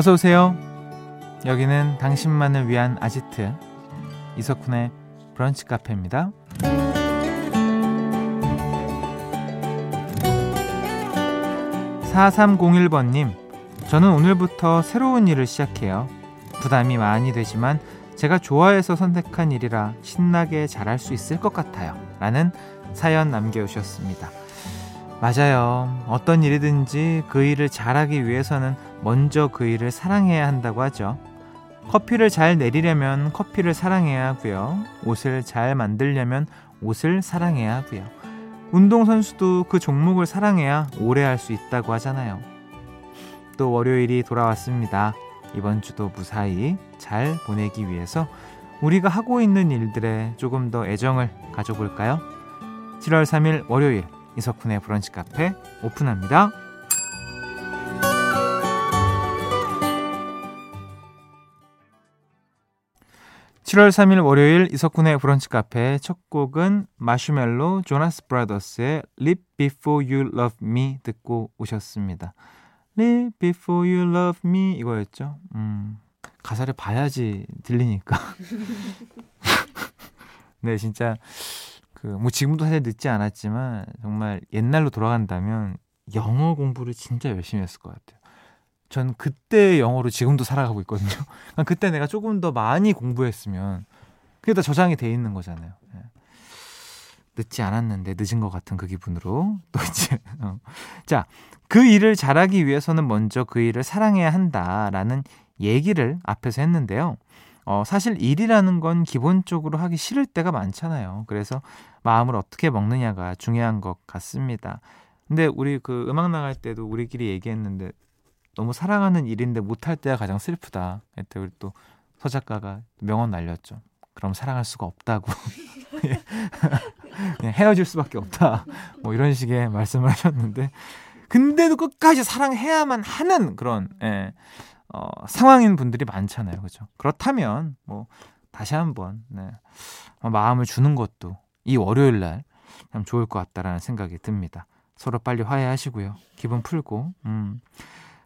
어서 오세요. 여기는 당신만을 위한 아지트 이석훈의 브런치 카페입니다. 4301번님, 저는 오늘부터 새로운 일을 시작해요. 부담이 많이 되지만 제가 좋아해서 선택한 일이라 신나게 잘할 수 있을 것 같아요. 라는 사연 남겨주셨습니다. 맞아요. 어떤 일이든지 그 일을 잘하기 위해서는 먼저 그 일을 사랑해야 한다고 하죠. 커피를 잘 내리려면 커피를 사랑해야 하고요. 옷을 잘 만들려면 옷을 사랑해야 하고요. 운동선수도 그 종목을 사랑해야 오래 할 수 있다고 하잖아요. 또 월요일이 돌아왔습니다. 이번 주도 무사히 잘 보내기 위해서 우리가 하고 있는 일들에 조금 더 애정을 가져볼까요? 7월 3일 월요일 이석훈의 브런치 카페 오픈합니다. 7월 3일 월요일 이석훈의 브런치 카페 첫 곡은 마슈멜로 조나스 브라더스의 Leave Before You Love Me 듣고 오셨습니다. Leave Before You Love Me 이거였죠. 음, 가사를 봐야지 들리니까. 네, 진짜 그 뭐 지금도 사실 늦지 않았지만 정말 옛날로 돌아간다면 영어 공부를 진짜 열심히 했을 것 같아요. 전 그때 영어로 지금도 살아가고 있거든요. 그러니까 그때 내가 조금 더 많이 공부했으면 그게 다 저장이 돼 있는 거잖아요. 예. 늦지 않았는데 늦은 것 같은 그 기분으로 또 이제 어. 자그 일을 잘하기 위해서는 먼저 그 일을 사랑해야 한다라는 얘기를 앞에서 했는데요. 어, 사실 일이라는 건 기본적으로 하기 싫을 때가 많잖아요. 그래서 마음을 어떻게 먹느냐가 중요한 것 같습니다. 근데 우리 그 음악 나갈 때도 우리끼리 얘기했는데 너무 사랑하는 일인데 못할 때가 가장 슬프다. 그때 우리 또 서작가가 명언 날렸죠. 그럼 사랑할 수가 없다고. 그냥 헤어질 수밖에 없다. 뭐 이런 식의 말씀을 하셨는데 근데도 끝까지 사랑해야만 하는 그런 예, 어, 상황인 분들이 많잖아요. 그죠? 그렇다면 뭐 다시 한번 네, 마음을 주는 것도 이 월요일 날 참 좋을 것 같다라는 생각이 듭니다. 서로 빨리 화해하시고요. 기분 풀고 음.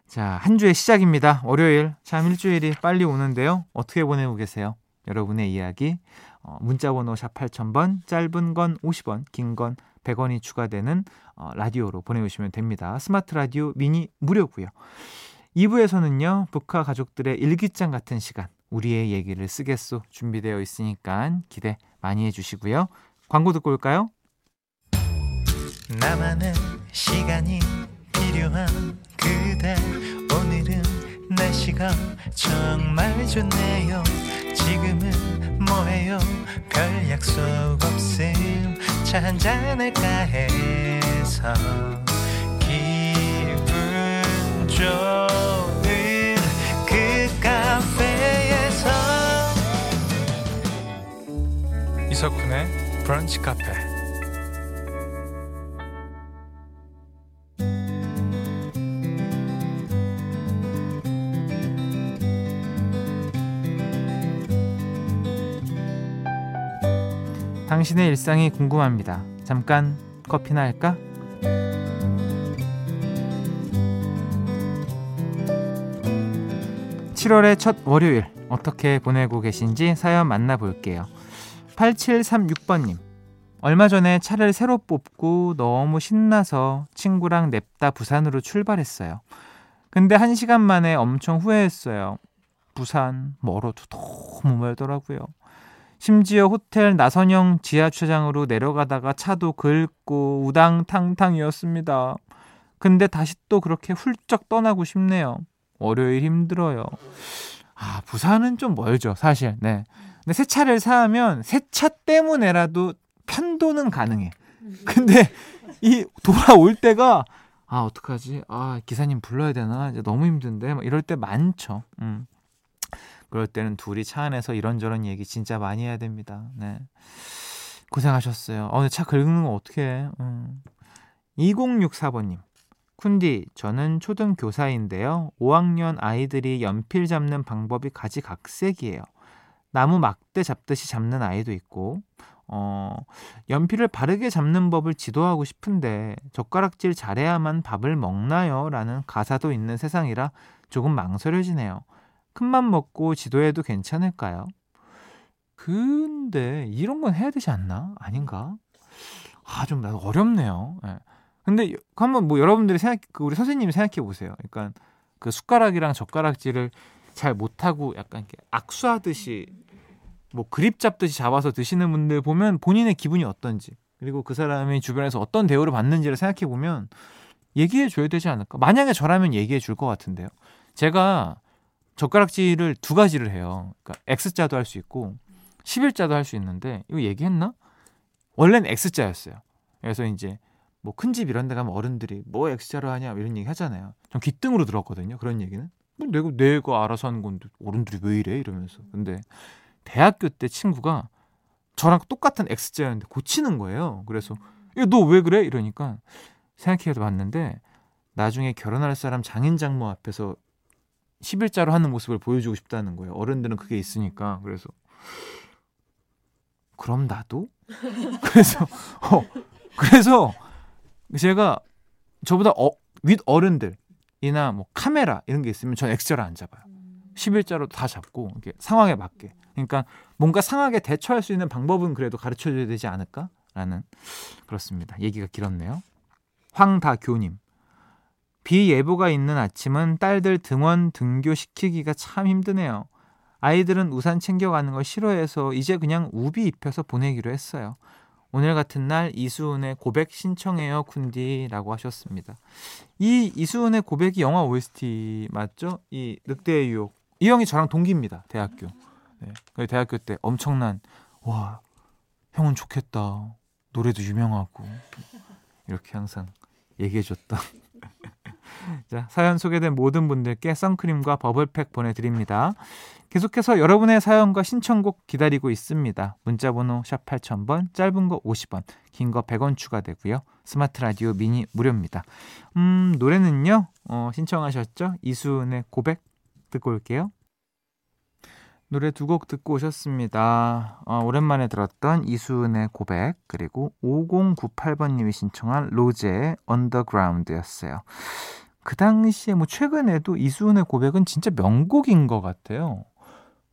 자, 한 주의 시작입니다. 월요일. 참 일주일이 빨리 오는데요. 어떻게 보내고 계세요? 여러분의 이야기 어, 문자번호 샵 8000번 짧은 건 50원 긴 건 100원이 추가되는 어, 라디오로 보내주시면 됩니다. 스마트 라디오 미니 무료고요. 2부에서는요. 북한 가족들의 일기장 같은 시간 우리의 얘기를 쓰겠소 준비되어 있으니까 기대 많이 해주시고요. 광고 듣고 올까요? 나만의 시간이 필요한 그대. 오늘은 날씨가 정말 좋네요. 지금은 뭐해요? 별 약속 없음. 차 한잔할까 해서 기분 좋은 그 카페에서 이석훈의 브런치 카페 당신의 일상이 궁금합니다. 잠깐 커피나 할까? (7월의) 첫 월요일 어떻게 보내고 계신지 사연 만나볼게요 (8736번님) 얼마 전에 차를 새로 뽑고 너무 신나서 친구랑 냅다 부산으로 출발했어요 근데 한 시간 만에 엄청 후회했어요 부산 멀어도 너무 멀더라고요 심지어 호텔 나선형 지하 주차장으로 내려가다가 차도 긁고 우당탕탕이었습니다. 근데 다시 또 그렇게 훌쩍 떠나고 싶네요. 월요일 힘들어요. 아, 부산은 좀 멀죠, 사실. 네. 근데 새 차를 사면 새 차 때문에라도 편도는 가능해. 근데 이 돌아올 때가 아, 어떡하지? 아, 기사님 불러야 되나? 이제 너무 힘든데. 이럴 때 많죠. 음. 그럴 때는 둘이 차 안에서 이런저런 얘기 진짜 많이 해야 됩니다. 네. 고생하셨어요. 어, 차 긁는 거 어떻게 해? 음. 2064번님. 쿤디, 저는 초등 교사인데요. 5학년 아이들이 연필 잡는 방법이 가지각색이에요. 나무 막대 잡듯이 잡는 아이도 있고, 어, 연필을 바르게 잡는 법을 지도하고 싶은데, 젓가락질 잘해야만 밥을 먹나요? 라는 가사도 있는 세상이라 조금 망설여지네요. 큰맘 먹고 지도해도 괜찮을까요? 근데 이런 건 해야 되지 않나? 아닌가? 아, 좀 어렵네요. 예. 근데 한번 뭐 여러분들이 생각, 그 우리 선생님이 생각해 보세요. 그러니까 그 숟가락이랑 젓가락질을 잘 못하고 약간 이렇게 악수하듯이 뭐 그립 잡듯이 잡아서 드시는 분들 보면 본인의 기분이 어떤지 그리고 그 사람이 주변에서 어떤 대우를 받는지를 생각해 보면 얘기해 줘야 되지 않을까? 만약에 저라면 얘기해 줄 것 같은데요. 제가 젓가락질을 두 가지를 해요. 그러니까 X자도 할 수 있고 11자도 할 수 있는데 이거 얘기했나? 원래는 X자였어요. 그래서 이제 뭐 큰 집 이런 데 가면 어른들이 뭐 X자로 하냐 이런 얘기 하잖아요. 좀 귀등으로 들었거든요. 그런 얘기는. 뭐 내가 내가 알아서 하는 건데 어른들이 왜 이래 이러면서. 근데 대학교 때 친구가 저랑 똑같은 X자였는데 고치는 거예요. 그래서 너 왜 그래? 이러니까 생각해 봤는데 나중에 결혼할 사람 장인 장모 앞에서 11자로 하는 모습을 보여주고 싶다는 거예요. 어른들은 그게 있으니까. 그래서 그럼 나도? 그래서 어 그래서 제가 저보다 어, 윗 어른들이나 뭐 카메라 이런 게 있으면 전 X자를 안 잡아요. 11자로 다 잡고 이렇게 상황에 맞게. 그러니까 뭔가 상하게 대처할 수 있는 방법은 그래도 가르쳐 줘야 되지 않을까라는 그렇습니다. 얘기가 길었네요. 황다교님. 비 예보가 있는 아침은 딸들 등원 등교 시키기가 참 힘드네요. 아이들은 우산 챙겨가는 걸 싫어해서 이제 그냥 우비 입혀서 보내기로 했어요. 오늘 같은 날 이수은의 고백 신청해요 쿤디라고 하셨습니다. 이 이수은의 고백이 영화 OST 맞죠? 이 늑대의 유혹. 이 형이 저랑 동기입니다. 대학교. 네. 대학교 때 엄청난 와 형은 좋겠다. 노래도 유명하고 이렇게 항상 얘기해줬던 자, 사연 소개된 모든 분들께 선크림과 버블팩 보내드립니다. 계속해서 여러분의 사연과 신청곡 기다리고 있습니다. 문자번호 샵 8000번, 짧은 거 50원, 긴 거 100원 추가되고요. 스마트 라디오 미니 무료입니다. 음, 노래는요, 어, 신청하셨죠? 이수은의 고백 듣고 올게요. 노래 두 곡 듣고 오셨습니다. 어, 오랜만에 들었던 이수은의 고백, 그리고 5098번님이 신청한 로제의 언더그라운드였어요. 그 당시에 뭐 최근에도 이수은의 고백은 진짜 명곡인 것 같아요.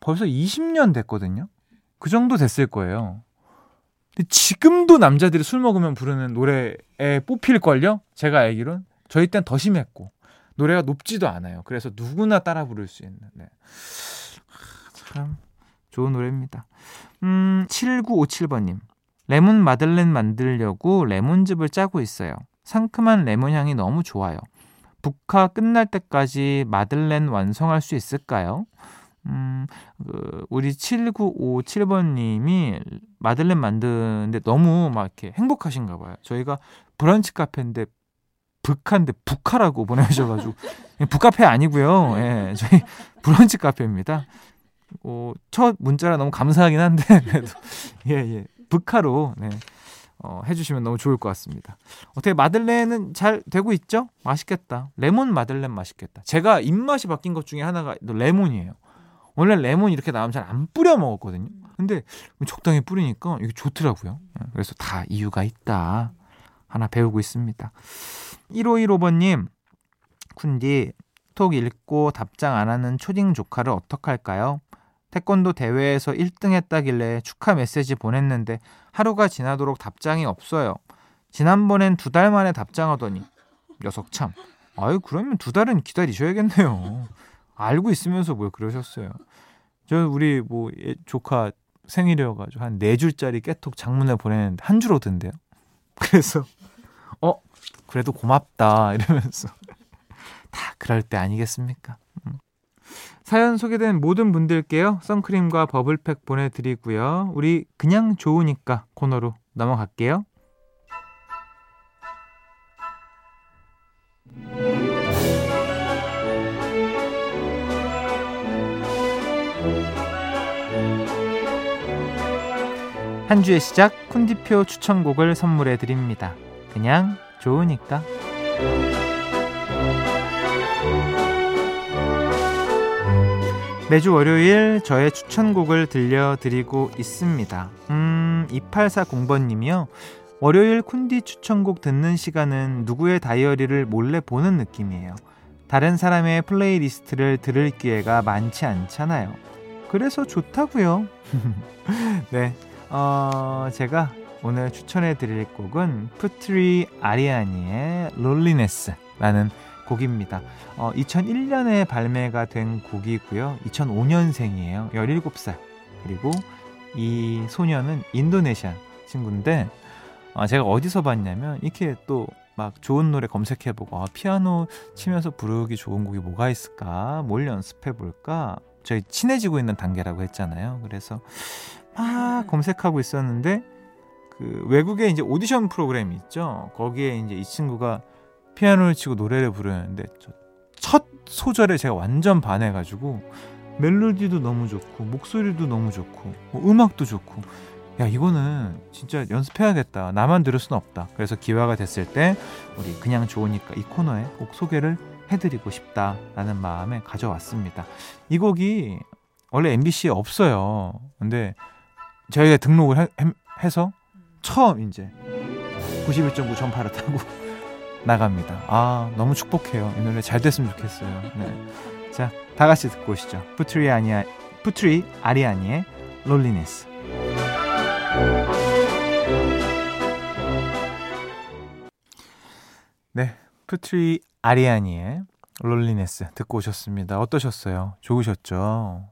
벌써 20년 됐거든요. 그 정도 됐을 거예요. 근데 지금도 남자들이 술 먹으면 부르는 노래에 뽑힐걸요? 제가 알기론. 저희 땐 더 심했고. 노래가 높지도 않아요. 그래서 누구나 따라 부를 수 있는. 네. 참 좋은 노래입니다. 음, 7957번님. 레몬 마들렌 만들려고 레몬즙을 짜고 있어요. 상큼한 레몬 향이 너무 좋아요. 북카 끝날 때까지 마들렌 완성할 수 있을까요? 음, 그 우리 7957번님이 마들렌 만드는데 너무 막 이렇게 행복하신가 봐요. 저희가 브런치 카페인데 북한데 북카라고 보내주셔가지고 북카페 아니고요. 예, 저희 브런치 카페입니다. 어, 첫 문자라 너무 감사하긴 한데 그래도 예 예, 북카로 네. 어, 해주시면 너무 좋을 것 같습니다. 어떻게 마들렌은 잘 되고 있죠? 맛있겠다. 레몬 마들렌 맛있겠다. 제가 입맛이 바뀐 것 중에 하나가 레몬이에요. 원래 레몬 이렇게 나오면 잘 안 뿌려 먹었거든요. 근데 적당히 뿌리니까 이게 좋더라고요. 예, 그래서 다 이유가 있다. 하나 배우고 있습니다. 1515번님, 쿤디, 톡 읽고 답장 안 하는 초딩 조카를 어떡할까요? 태권도 대회에서 1등 했다길래 축하 메시지 보냈는데 하루가 지나도록 답장이 없어요. 지난번엔 두 달 만에 답장하더니 녀석 참. 아유 그러면 두 달은 기다리셔야겠네요. 알고 있으면서 뭘 그러셨어요. 저 우리 뭐 조카 생일이어가지고 한 네 줄짜리 깨톡 장문을 보내는데 한 줄 오던데요. 그래서 어 그래도 고맙다 이러면서 다 그럴 때 아니겠습니까? 음. 사연 소개된 모든 분들께요. 선크림과 버블팩 보내드리고요. 우리 그냥 좋으니까 코너로 넘어갈게요. 한 주의 시작 쿤디표 추천곡을 선물해 드립니다. 그냥 좋으니까. 매주 월요일 저의 추천곡을 들려드리고 있습니다. 음, 2840번님이요. 월요일 쿤디 추천곡 듣는 시간은 누구의 다이어리를 몰래 보는 느낌이에요. 다른 사람의 플레이리스트를 들을 기회가 많지 않잖아요. 그래서 좋다고요. 네, 어, 제가 오늘 추천해 드릴 곡은 푸트리 아리아니의 롤리네스라는 곡입니다. 어, 2001년에 발매가 된 곡이고요. 2005년생이에요. 17살. 그리고 이 소녀는 인도네시아 친구인데 어, 제가 어디서 봤냐면 이렇게 또 막 좋은 노래 검색해보고 아, 피아노 치면서 부르기 좋은 곡이 뭐가 있을까? 뭘 연습해볼까? 저희 친해지고 있는 단계라고 했잖아요. 그래서 막 검색하고 있었는데 그 외국에 이제 오디션 프로그램이 있죠. 거기에 이제 이 친구가 피아노를 치고 노래를 부르는데 첫 소절에 제가 완전 반해가지고 멜로디도 너무 좋고 목소리도 너무 좋고 뭐 음악도 좋고 야 이거는 진짜 연습해야겠다. 나만 들을 수는 없다. 그래서 기회가 됐을 때 우리 그냥 좋으니까 이 코너에 꼭 소개를 해드리고 싶다라는 마음에 가져왔습니다. 이 곡이 원래 MBC에 없어요. 근데 저희가 등록을 해, 해서 처음 이제 91.9 전파를 타고 나갑니다 아 너무 축복해요 이 노래 잘 됐으면 좋겠어요 네. 자, 다 같이 듣고 오시죠. 푸트리 아리아, 푸트리 아리아니의 Loneliness. 네, 푸트리 아리아니의 Loneliness 듣고 오셨습니다. 어떠셨어요? 좋으셨죠?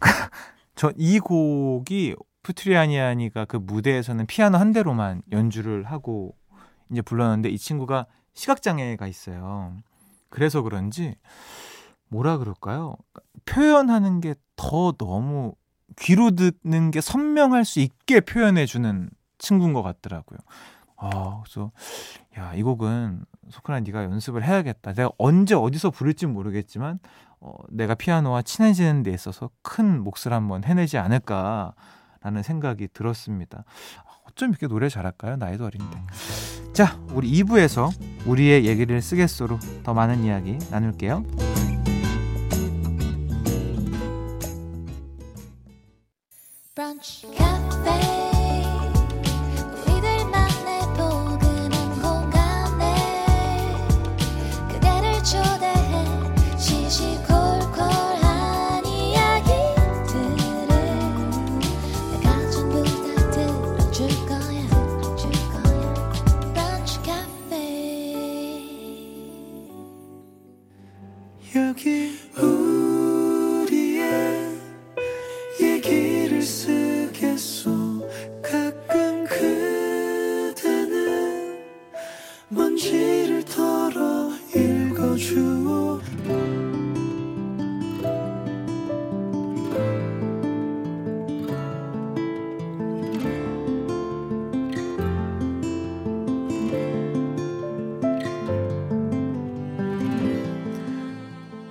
저이 곡이 푸트리 아리아니가 그 무대에서는 피아노 한 대로만 연주를 하고 이제 불렀는데 이 친구가 시각장애가 있어요. 그래서 그런지 뭐라 그럴까요? 표현하는 게 더 너무 귀로 듣는 게 선명할 수 있게 표현해 주는 친구인 것 같더라고요. 아, 그래서 야, 이 곡은 소크라 네가 연습을 해야겠다. 내가 언제 어디서 부를지 모르겠지만 어, 내가 피아노와 친해지는 데 있어서 큰 몫을 한번 해내지 않을까 라는 생각이 들었습니다. 어쩜 이렇게 노래 잘할까요? 나이도 어린데. 자, 우리 2부에서 우리의 얘기를 쓰겠소로 더 많은 이야기 나눌게요.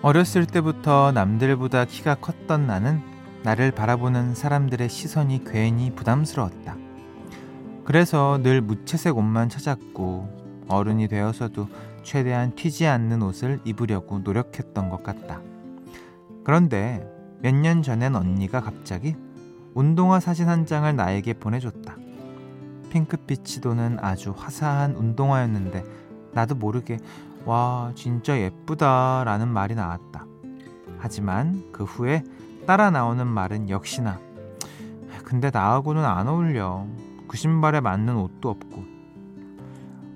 어렸을 때부터 남들보다 키가 컸던 나는 나를 바라보는 사람들의 시선이 괜히 부담스러웠다. 그래서 늘 무채색 옷만 찾았고 어른이 되어서도 최대한 튀지 않는 옷을 입으려고 노력했던 것 같다. 그런데 몇 년 전엔 언니가 갑자기 운동화 사진 한 장을 나에게 보내줬다. 핑크빛이 도는 아주 화사한 운동화였는데 나도 모르게 와, 진짜 예쁘다 라는 말이 나왔다. 하지만 그 후에 따라 나오는 말은 역시나 근데 나하고는 안 어울려. 그 신발에 맞는 옷도 없고.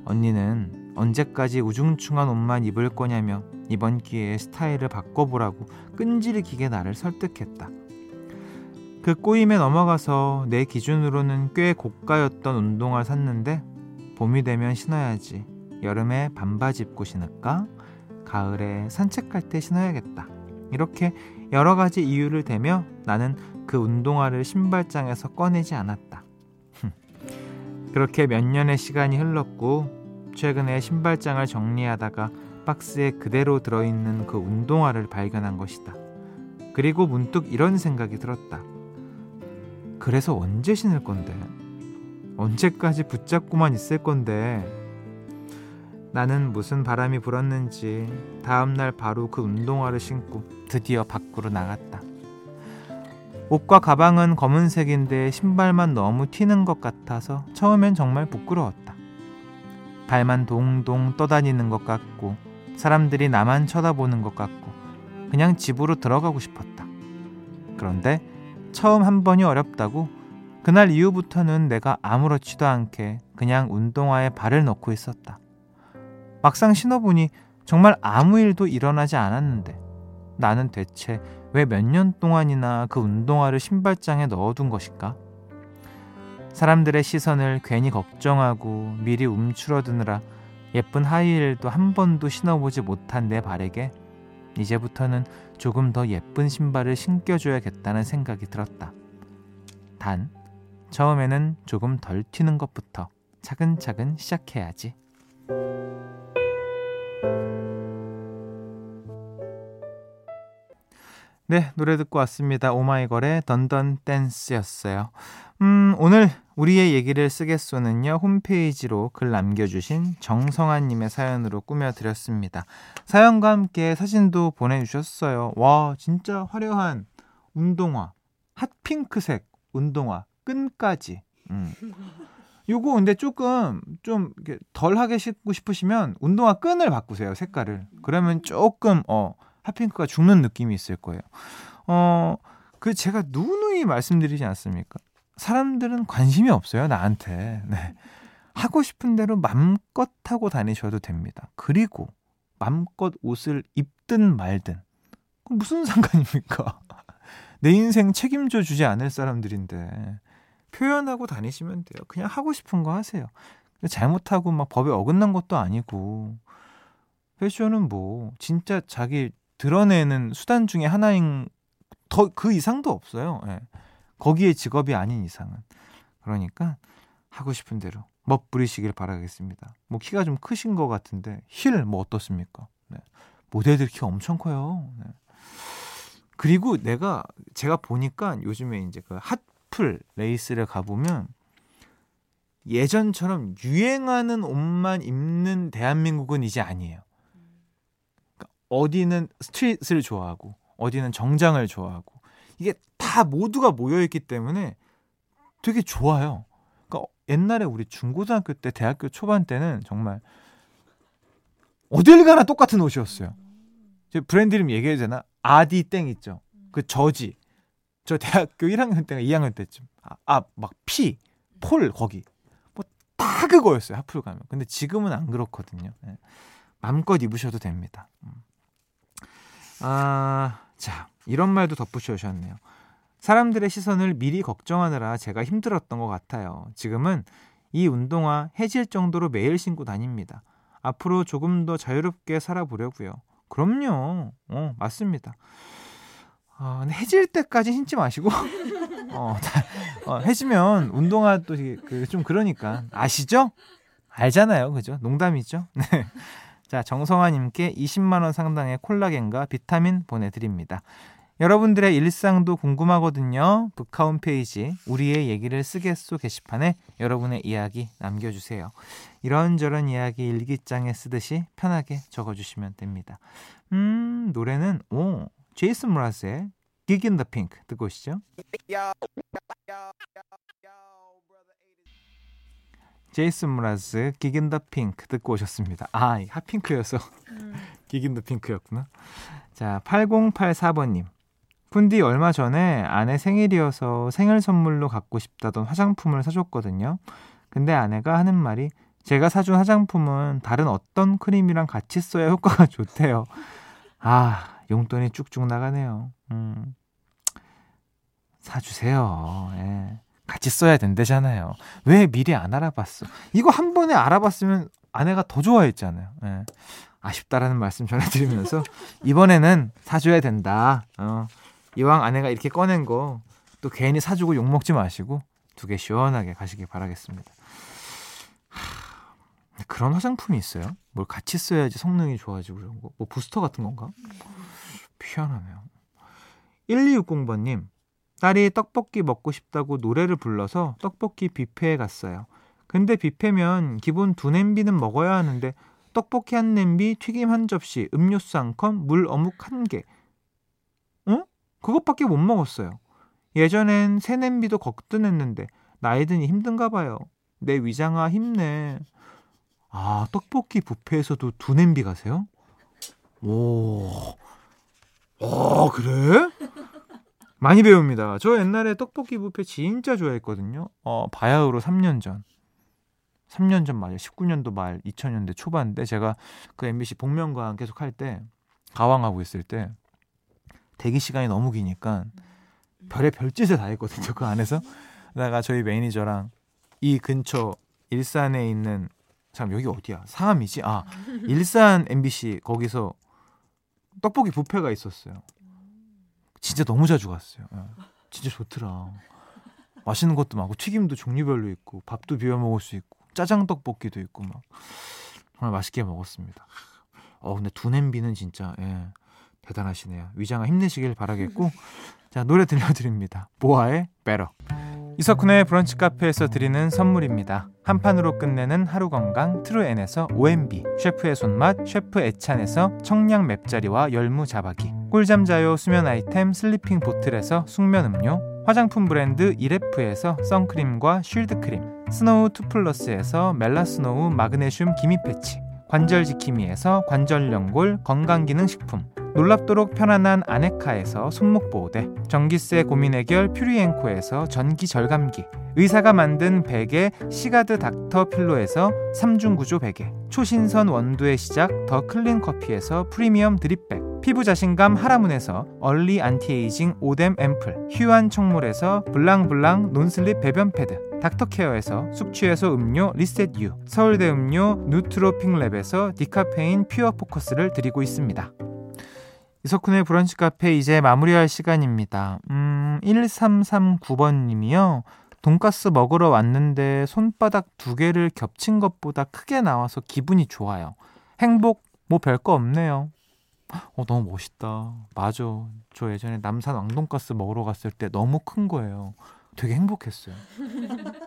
언니는 언제까지 우중충한 옷만 입을 거냐며 이번 기회에 스타일을 바꿔보라고 끈질기게 나를 설득했다. 그 꼬임에 넘어가서 내 기준으로는 꽤 고가였던 운동화를 샀는데 봄이 되면 신어야지 여름에 반바지 입고 신을까? 가을에 산책할 때 신어야겠다. 이렇게 여러 가지 이유를 대며 나는 그 운동화를 신발장에서 꺼내지 않았다. 그렇게 몇 년의 시간이 흘렀고 최근에 신발장을 정리하다가 박스에 그대로 들어있는 그 운동화를 발견한 것이다. 그리고 문득 이런 생각이 들었다. 그래서 언제 신을 건데? 언제까지 붙잡고만 있을 건데? 나는 무슨 바람이 불었는지 다음날 바로 그 운동화를 신고 드디어 밖으로 나갔다. 옷과 가방은 검은색인데 신발만 너무 튀는 것 같아서 처음엔 정말 부끄러웠다. 발만 동동 떠다니는 것 같고 사람들이 나만 쳐다보는 것 같고 그냥 집으로 들어가고 싶었다. 그런데 처음 한 번이 어렵다고 그날 이후부터는 내가 아무렇지도 않게 그냥 운동화에 발을 넣고 있었다. 막상 신어보니 정말 아무 일도 일어나지 않았는데 나는 대체 왜 몇 년 동안이나 그 운동화를 신발장에 넣어둔 것일까? 사람들의 시선을 괜히 걱정하고 미리 움츠러드느라 예쁜 하이힐도 한 번도 신어보지 못한 내 발에게 이제부터는 조금 더 예쁜 신발을 신겨줘야겠다는 생각이 들었다. 단, 처음에는 조금 덜 튀는 것부터 차근차근 시작해야지. 네, 노래 듣고 왔습니다. 오마이걸의 던던 댄스였어요. 음, 오늘 우리의 얘기를 쓰겠소는요, 홈페이지로 글 남겨주신 정성아님의 사연으로 꾸며드렸습니다. 사연과 함께 사진도 보내주셨어요. 와, 진짜 화려한 운동화. 핫핑크색 운동화. 끈까지. 음. 요거 근데 조금 좀 덜 하게 신고 싶으시면 운동화 끈을 바꾸세요, 색깔을. 그러면 조금, 어, 핫핑크가 죽는 느낌이 있을 거예요. 어, 그 제가 누누이 말씀드리지 않습니까? 사람들은 관심이 없어요, 나한테. 네. 하고 싶은 대로 맘껏 하고 다니셔도 됩니다. 그리고 맘껏 옷을 입든 말든. 무슨 상관입니까? 내 인생 책임져 주지 않을 사람들인데. 표현하고 다니시면 돼요. 그냥 하고 싶은 거 하세요. 잘못하고 막 법에 어긋난 것도 아니고. 패션은 뭐, 진짜 자기 드러내는 수단 중에 하나인 더 그 이상도 없어요. 예. 거기에 직업이 아닌 이상은. 그러니까 하고 싶은 대로 멋부리시길 바라겠습니다. 뭐 키가 좀 크신 것 같은데 힐 뭐 어떻습니까? 네. 모델들 키 엄청 커요. 네. 그리고 내가 제가 보니까 요즘에 이제 그 hot place를 가보면 예전처럼 유행하는 옷만 입는 대한민국은 이제 아니에요. 어디는 스트릿을 좋아하고 어디는 정장을 좋아하고 이게 다 모두가 모여 있기 때문에 되게 좋아요. 그러니까 옛날에 우리 중고등학교 때 대학교 초반 때는 정말 어딜 가나 똑같은 옷이었어요. 제 브랜드 이름 얘기해도 되나? 아디 땡 있죠. 그 저지. 저 대학교 1학년 때가 2학년 때쯤. 아, 아막 피, 폴 거기. 뭐 다 그거였어요. 하프로 가면. 근데 지금은 안 그렇거든요. 네. 마음껏 입으셔도 됩니다. 음. 아, 자, 이런 말도 덧붙여 주셨네요. 사람들의 시선을 미리 걱정하느라 제가 힘들었던 것 같아요. 지금은 이 운동화 해질 정도로 매일 신고 다닙니다. 앞으로 조금 더 자유롭게 살아보려고요. 그럼요. 어, 맞습니다. 어, 해질 때까지 신지 마시고 어, 어, 해지면 운동화 또좀 그 그러니까 아시죠? 알잖아요, 그죠? 농담이죠. 네. 자, 정성아님께 20만 원 상당의 콜라겐과 비타민 보내드립니다. 여러분들의 일상도 궁금하거든요. 북카 홈페이지 우리의 얘기를 쓰겠소 게시판에 여러분의 이야기 남겨주세요. 이런저런 이야기 일기장에 쓰듯이 편하게 적어주시면 됩니다. 음, 노래는 오 제이슨 무라스의 Gig in the Pink 듣고 오시죠. 제이슨 무라스 기긴 더 핑크 듣고 오셨습니다. 아, 핫핑크여서 음. 기긴 더 핑크였구나. 자, 8084번님. 푼디 얼마 전에 아내 생일이어서 생일 선물로 갖고 싶다던 화장품을 사줬거든요. 근데 아내가 하는 말이 제가 사준 화장품은 다른 어떤 크림이랑 같이 써야 효과가 좋대요. 아, 용돈이 쭉쭉 나가네요. 음. 사주세요. 예. 같이 써야 된대잖아요. 왜 미리 안 알아봤어? 이거 한 번에 알아봤으면 아내가 더 좋아했잖아요. 예. 아쉽다라는 말씀 전해드리면서 이번에는 사줘야 된다. 어. 이왕 아내가 이렇게 꺼낸 거 또 괜히 사주고 욕 먹지 마시고 두 개 시원하게 가시길 바라겠습니다. 하, 그런 화장품이 있어요? 뭘 같이 써야지 성능이 좋아지고 그런 거. 뭐 부스터 같은 건가? 희한하네요. 1260번님, 딸이 떡볶이 먹고 싶다고 노래를 불러서 떡볶이 뷔페에 갔어요. 근데 뷔페면 기본 두 냄비는 먹어야 하는데 떡볶이 한 냄비, 튀김 한 접시, 음료수 한 컵, 물 어묵 한 개. 어? 그것밖에 못 먹었어요. 예전엔 새 냄비도 거뜬했는데 나이 드니 힘든가 봐요. 내 위장아 힘내. 아, 떡볶이 뷔페에서도 두 냄비 가세요? 오, 어, 그래? 많이 배웁니다. 저 옛날에 떡볶이 뷔페 진짜 좋아했거든요. 어, 바야흐로 3년 전. 3년 전 말이에요. 19년도 말, 2000년대 초반인데 제가 그 MBC 복면가왕 계속 할 때 가왕하고 있을 때 대기 시간이 너무 기니까 별의 별짓을 다 했거든요. 그 안에서. 그다가 저희 매니저랑 이 근처 일산에 있는 참 여기 어디야? 상암이지? 아, 일산 MBC 거기서 떡볶이 뷔페가 있었어요. 진짜 너무 자주 갔어요. 예. 진짜 좋더라. 맛있는 것도 많고 튀김도 종류별로 있고 밥도 비벼 먹을 수 있고 짜장 떡볶이도 있고 막 정말 맛있게 먹었습니다. 어 근데 두 냄비는 진짜 예, 대단하시네요. 위장아 힘내시길 바라겠고 자 노래 들려드립니다. 보아의 Better. 이석훈의 브런치 카페에서 드리는 선물입니다. 한 판으로 끝내는 하루 건강 트루엔에서 OMB, 셰프의 손맛 셰프 애찬에서 청량 맵자리와 열무 자박이, 꿀잠 자요 수면 아이템 슬리핑 보틀에서 숙면 음료, 화장품 브랜드 이레프에서 선크림과 shield 크림, 스노우 투플러스에서 멜라스노우 마그네슘 기미 패치, 관절 지킴이에서 관절 연골 건강기능식품, 놀랍도록 편안한 아네카에서 손목 보호대, 전기세 고민 해결 퓨리엔코에서 전기 절감기, 의사가 만든 베개 시가드 닥터 필로에서 3중 구조 베개, 초신선 원두의 시작 더 클린 커피에서 프리미엄 드립백, 피부 자신감 하라문에서 early anti-aging 오뎀 앰플, 휴안 청물에서 블랑블랑 non-slip 배변 패드, 닥터케어에서 숙취해소 음료 리셋 유, 서울대 음료 누트로핑랩에서 디카페인 퓨어 포커스를 드리고 있습니다. 이석훈의 브런치 카페 이제 마무리할 시간입니다. 음, 1339번 님이요. 돈가스 먹으러 왔는데 손바닥 두 개를 겹친 것보다 크게 나와서 기분이 좋아요. 행복 뭐 별거 없네요. 어, 너무 멋있다. 맞아. 저 예전에 남산 왕돈가스 먹으러 갔을 때 너무 큰 거예요. 되게 행복했어요.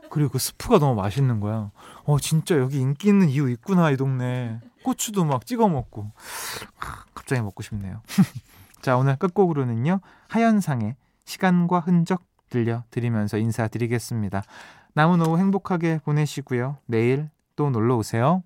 그리고 그 스프가 너무 맛있는 거야. 어, 진짜 여기 인기 있는 이유 있구나, 이 동네. 고추도 막 찍어 먹고. 갑자기 먹고 싶네요. 자, 오늘 끝곡으로는요. 하현상의 시간과 흔적 들려드리면서 인사드리겠습니다. 남은 오후 행복하게 보내시고요. 내일 또 놀러 오세요.